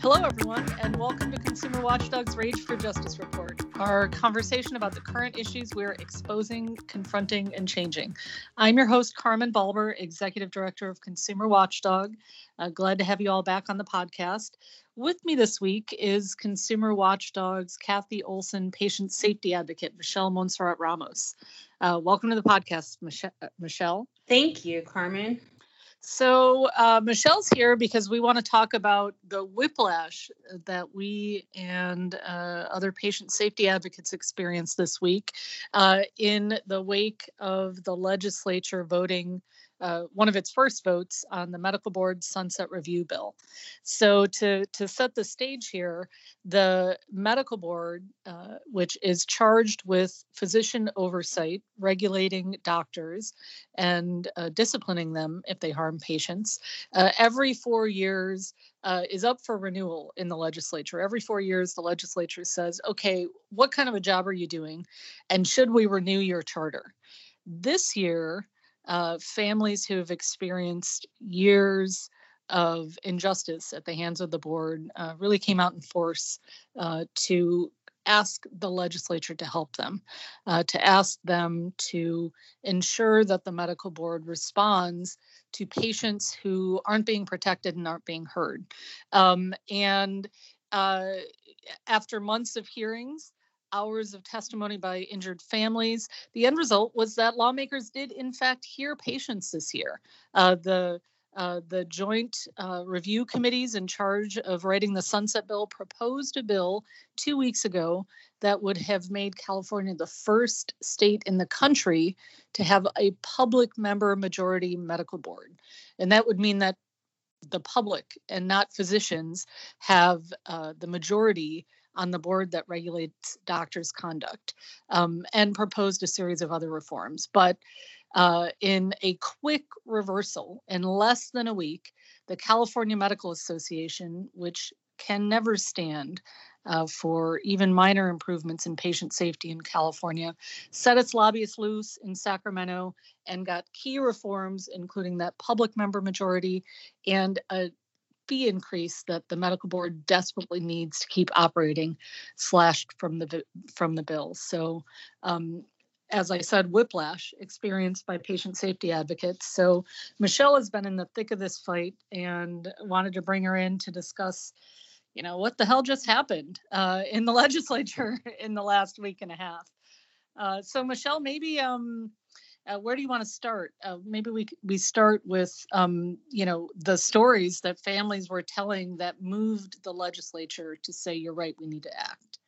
Hello, everyone, and welcome to Consumer Watchdog's Rage for Justice report, our conversation about the current issues we're exposing, confronting, and changing. I'm your host, Carmen Balber, Executive Director of Consumer Watchdog. Uh, glad to have you all back on the podcast. With me this week is Consumer Watchdog's Kathy Olson, Patient Safety Advocate, Michelle Monserratt Ramos. Uh, welcome to the podcast, uh, Michelle. Thank you, Carmen. So, uh, Michelle's here because we want to talk about the whiplash that we and uh, other patient safety advocates experienced this week uh, in the wake of the legislature voting uh, one of its first votes on the medical board sunset review bill. So to to set the stage here, the medical board, uh, which is charged with physician oversight, regulating doctors, and uh, disciplining them if they harm patients, uh, every four years. Uh, is up for renewal in the legislature. Every four years, the legislature says, okay, what kind of a job are you doing? And should we renew your charter? This year, uh, families who have experienced years of injustice at the hands of the board uh, really came out in force uh, to ask the legislature to help them, uh, to ask them to ensure that the medical board responds to patients who aren't being protected and aren't being heard. Um, and uh, after months of hearings, hours of testimony by injured families. The end result was that lawmakers did, in fact, hear patients this year. Uh, the uh, the joint uh, review committees in charge of writing the Sunset Bill proposed a bill two weeks ago that would have made California the first state in the country to have a public member majority medical board. And that would mean that the public and not physicians have uh, the majority on the board that regulates doctors' conduct um, and proposed a series of other reforms. But uh, in a quick reversal, in less than a week, the California Medical Association, which can never stand uh, for even minor improvements in patient safety in California, set its lobbyists loose in Sacramento and got key reforms, including that public member majority and a fee increase that the medical board desperately needs to keep operating slashed from the from the bill. So um, as I said, whiplash experienced by patient safety advocates. So Michelle has been in the thick of this fight and wanted to bring her in to discuss, you know, what the hell just happened uh, in the legislature in the last week and a half. Uh, so Michelle, maybe um, uh, where do you want to start? Uh, maybe we we start with um, you know the stories that families were telling that moved the legislature to say you're right, we need to act.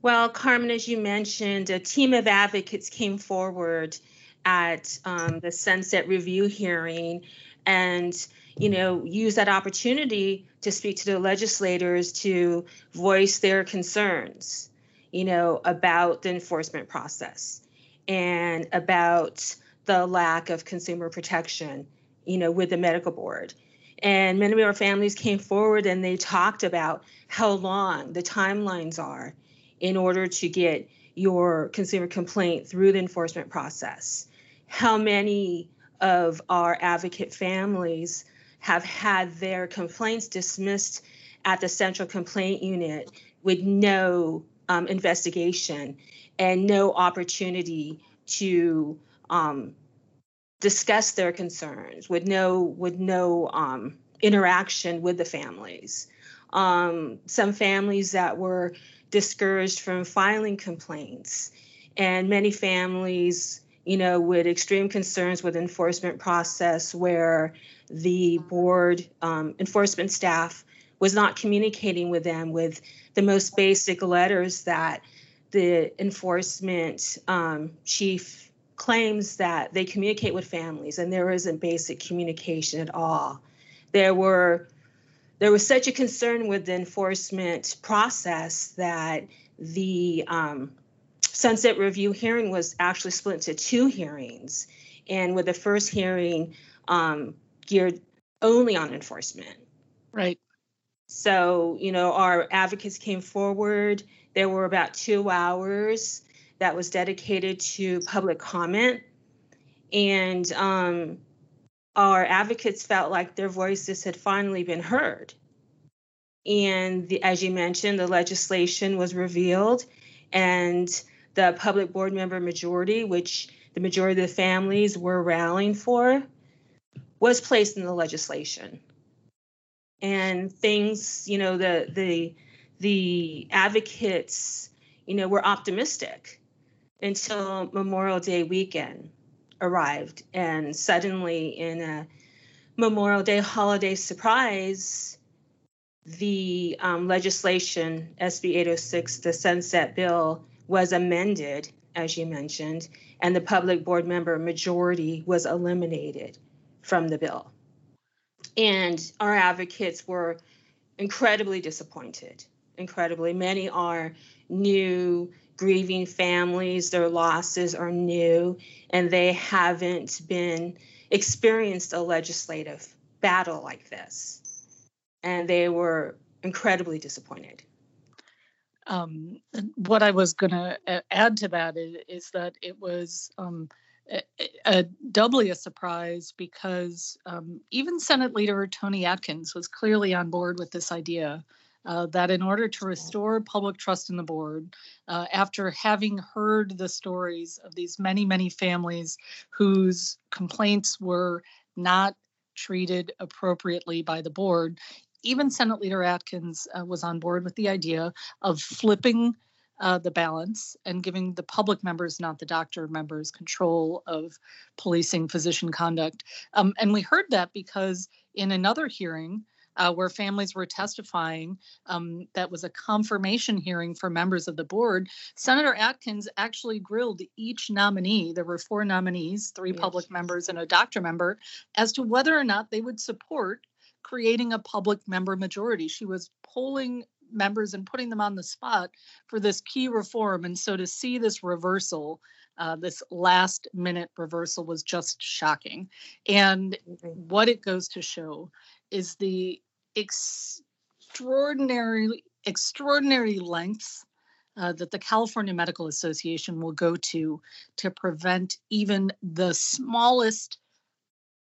Well, Carmen, as you mentioned, a team of advocates came forward at um, the Sunset Review hearing and you know use that opportunity to speak to the legislators to voice their concerns you know about the enforcement process and about the lack of consumer protection, you know, with the medical board. And many of our families came forward and they talked about how long the timelines are in order to get your consumer complaint through the enforcement process. How many of our advocate families have had their complaints dismissed at the central complaint unit with no um, investigation and no opportunity to um, discuss their concerns with no with no um, interaction with the families. Um, some families that were discouraged from filing complaints, and many families, you know, with extreme concerns with enforcement process, where the board um, enforcement staff was not communicating with them with the most basic letters that the enforcement um, chief claims that they communicate with families and there isn't basic communication at all. There were there was such a concern with the enforcement process that the um, sunset review hearing was actually split into two hearings and with the first hearing um, geared only on enforcement right so you know our advocates came forward there were about two hours that was dedicated to public comment. And um, our advocates felt like their voices had finally been heard. And the, as you mentioned, the legislation was revealed, and the public board member majority, which the majority of the families were rallying for, was placed in the legislation. And things, you know, the the the advocates, you know, were optimistic until Memorial Day weekend arrived, and suddenly in a Memorial Day holiday surprise, the um, legislation, SB 806, the Sunset Bill, was amended, as you mentioned, and the public board member majority was eliminated from the bill. And our advocates were incredibly disappointed. Incredibly. Many are new, grieving families, their losses are new, and they haven't been experienced a legislative battle like this. And they were incredibly disappointed. Um, what I was going to add to that is, is that it was um, a, a doubly a surprise because um, even Senate Leader Toni Atkins was clearly on board with this idea uh, that in order to restore public trust in the board, uh, after having heard the stories of these many, many families whose complaints were not treated appropriately by the board, even Senate Leader Atkins uh, was on board with the idea of flipping uh, the balance and giving the public members, not the doctor members, control of policing physician conduct. Um, and we heard that because in another hearing, uh, where families were testifying. Um, that was a confirmation hearing for members of the board. Senator Atkins actually grilled each nominee. There were four nominees, three yes. public members and a doctor member, as to whether or not they would support creating a public member majority. She was polling members and putting them on the spot for this key reform. And so to see this reversal, uh, this last minute reversal was just shocking. And what it goes to show is the extraordinary, extraordinary lengths uh, that the California Medical Association will go to to prevent even the smallest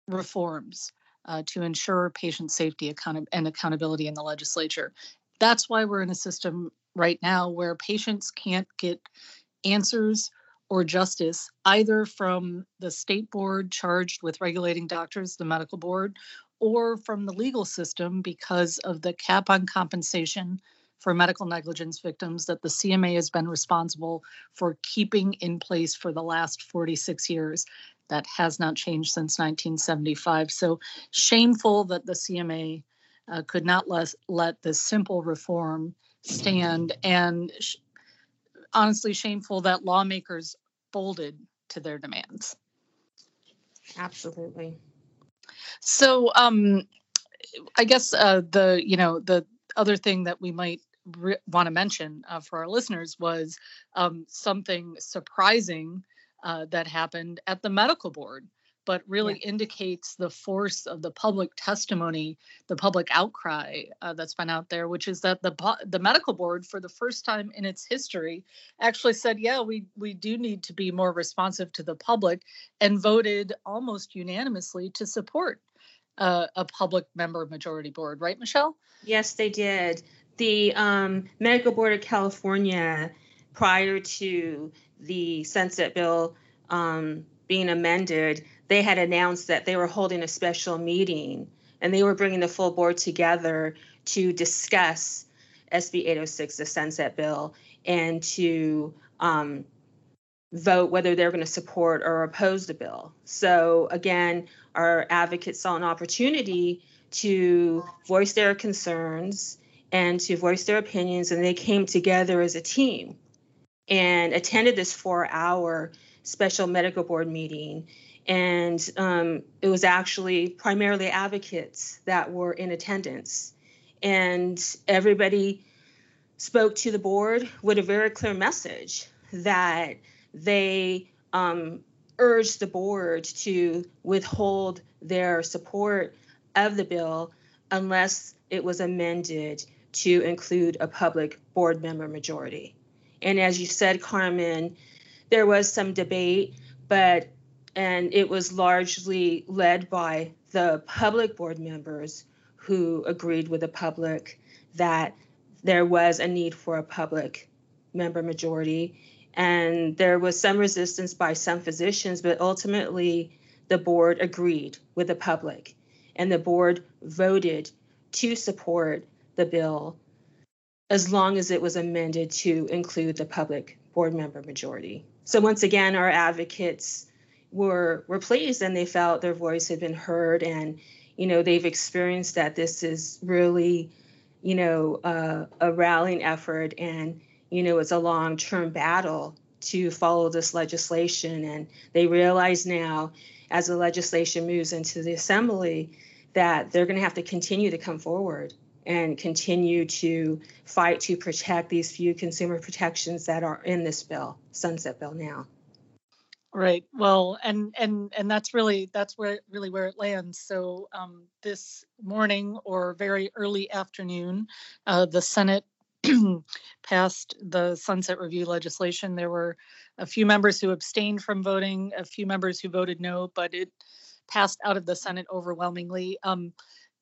reforms uh, to ensure patient safety account- and accountability in the legislature. That's why we're in a system right now where patients can't get answers or justice either from the state board charged with regulating doctors, the medical board, or from the legal system because of the cap on compensation for medical negligence victims that the CMA has been responsible for keeping in place for the last 46 years. That has not changed since 1975. So shameful that the CMA uh, could not let, let this simple reform stand, and sh- honestly, shameful that lawmakers folded to their demands. Absolutely. So, um, I guess uh, the you know the other thing that we might re- want to mention uh, for our listeners was um, something surprising uh, that happened at the medical board but really yeah. indicates the force of the public testimony, the public outcry uh, that's been out there, which is that the the medical board, for the first time in its history, actually said, "Yeah, we we do need to be more responsive to the public," and voted almost unanimously to support uh, a public member majority board. Right, Michelle? Yes, they did. The um, Medical Board of California, prior to the Sunset Bill um, being amended, they had announced that they were holding a special meeting and they were bringing the full board together to discuss SB 806, the Sunset Bill, and to um, vote whether they're going to support or oppose the bill. So, again, our advocates saw an opportunity to voice their concerns and to voice their opinions, and they came together as a team and attended this four hour special medical board meeting and um, it was actually primarily advocates that were in attendance. And everybody spoke to the board with a very clear message that they um, urged the board to withhold their support of the bill unless it was amended to include a public board member majority. And as you said, Carmen, there was some debate, but and it was largely led by the public board members who agreed with the public that there was a need for a public member majority. And there was some resistance by some physicians, but ultimately the board agreed with the public. And the board voted to support the bill as long as it was amended to include the public board member majority. So once again, our advocates were were pleased and they felt their voice had been heard and you know they've experienced that this is really you know uh, a rallying effort and you know it's a long-term battle to follow this legislation and they realize now as the legislation moves into the assembly that they're going to have to continue to come forward and continue to fight to protect these few consumer protections that are in this bill, sunset bill now. Right. Well, and and and that's really that's where really where it lands. So um, this morning or very early afternoon, uh, the Senate passed the sunset review legislation. There were a few members who abstained from voting, a few members who voted no, but it passed out of the Senate overwhelmingly. Um,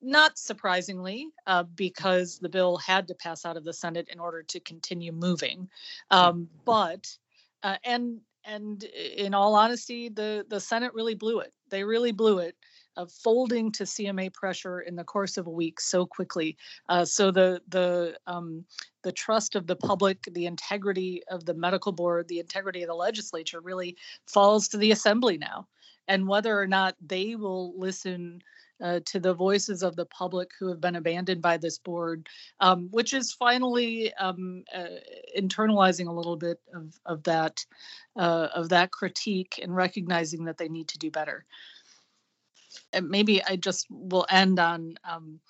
not surprisingly, uh, because the bill had to pass out of the Senate in order to continue moving. Um, but uh, and and in all honesty, the the Senate really blew it. They really blew it. Uh, folding to CMA pressure in the course of a week so quickly. Uh, so the the um, the trust of the public, the integrity of the medical board, the integrity of the legislature really falls to the assembly now. And whether or not they will listen uh, to the voices of the public who have been abandoned by this board, um, which is finally um, uh, internalizing a little bit of, of that uh, of that critique and recognizing that they need to do better. Maybe I just will end on um,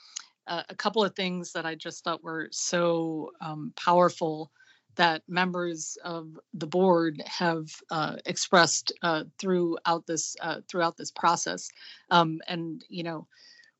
a couple of things that I just thought were so um, powerful that members of the board have uh, expressed uh, throughout this uh, throughout this process. Um, and you know,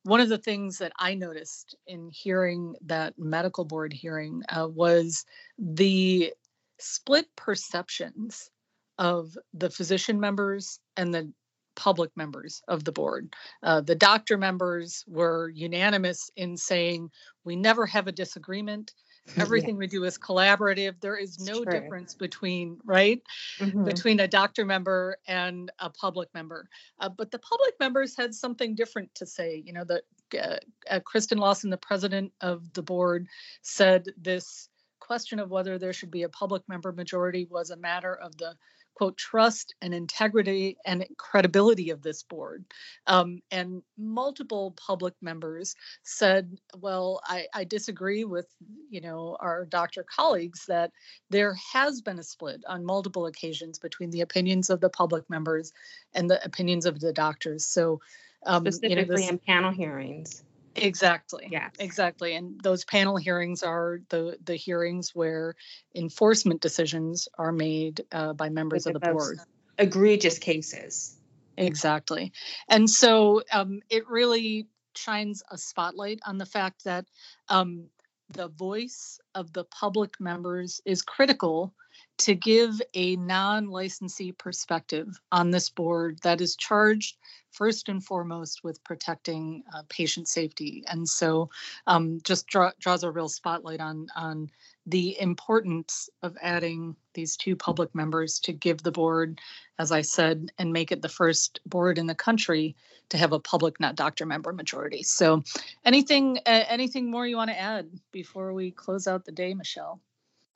one of the things that I noticed in hearing that medical board hearing uh, was the split perceptions of the physician members and the public members of the board. Uh, the doctor members were unanimous in saying we never have a disagreement. Everything we do is collaborative. There is no difference between right? Mm-hmm. between a doctor member and a public member. Uh, but the public members had something different to say. You know that uh, uh, kristen lawson the president of the board said this question of whether there should be a public member majority was a matter of the quote trust and integrity and credibility of this board. Um, and multiple public members said well I, I disagree with you know our doctor colleagues that there has been a split on multiple occasions between the opinions of the public members and the opinions of the doctors. So um, specifically you know, this, in panel hearings Exactly. Yeah. Exactly. And those panel hearings are the the hearings where enforcement decisions are made uh, by members of the board. Egregious cases. Exactly. And so um, it really shines a spotlight on the fact that um, the voice of the public members is critical to give a non licensee perspective on this board that is charged first and foremost with protecting uh, patient safety. And so um, just draw, draws a real spotlight on, on the importance of adding these two public members to give the board, as I said, and make it the first board in the country to have a public, not doctor member majority. So anything, uh, anything more you want to add before we close out the day, Michelle?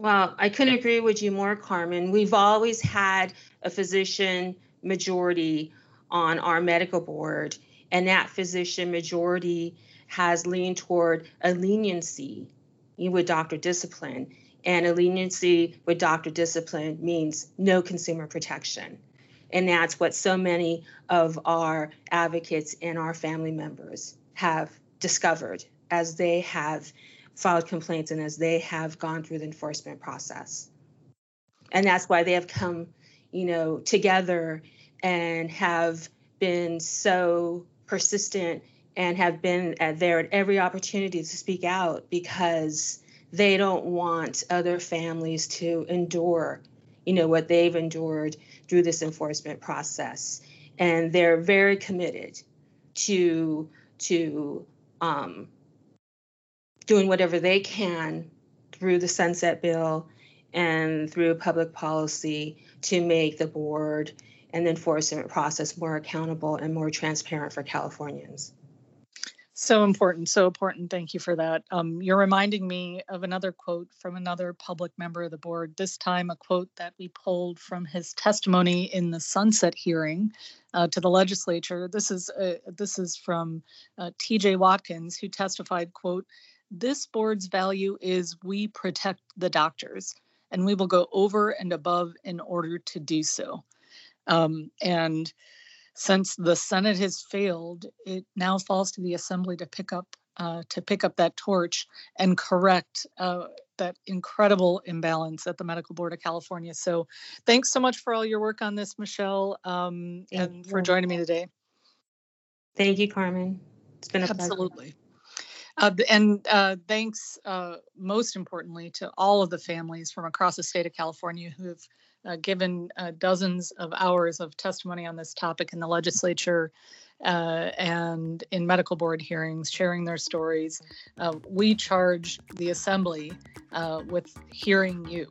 Well, I couldn't agree with you more, Carmen. We've always had a physician majority on our medical board, and that physician majority has leaned toward a leniency with doctor discipline. And a leniency with doctor discipline means no consumer protection. And that's what so many of our advocates and our family members have discovered as they have filed complaints and as they have gone through the enforcement process. And that's why they have come, you know, together and have been so persistent and have been at there at every opportunity to speak out because they don't want other families to endure, you know, what they've endured through this enforcement process. And they're very committed to to um, doing whatever they can through the Sunset Bill and through public policy to make the board and the enforcement process more accountable and more transparent for Californians. So important, so important. Thank you for that. Um, you're reminding me of another quote from another public member of the board, this time a quote that we pulled from his testimony in the sunset hearing uh, to the legislature. This is uh, this is from uh, TJ Watkins, who testified, quote, this board's value is we protect the doctors, and we will go over and above in order to do so. Um, and since the Senate has failed, it now falls to the Assembly to pick up uh, to pick up that torch and correct uh, that incredible imbalance at the Medical Board of California. So, thanks so much for all your work on this, Michelle, um, and for joining me today. Thank you, Carmen. It's been a absolutely. Uh, and uh, thanks, uh, most importantly, to all of the families from across the state of California who have uh, given uh, dozens of hours of testimony on this topic in the legislature uh, and in medical board hearings, sharing their stories. We charge the Assembly with hearing you.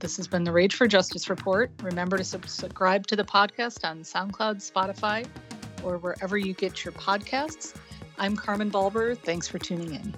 This has been the Rage for Justice Report. Remember to subscribe to the podcast on SoundCloud, Spotify, or wherever you get your podcasts. I'm Carmen Balber. Thanks for tuning in.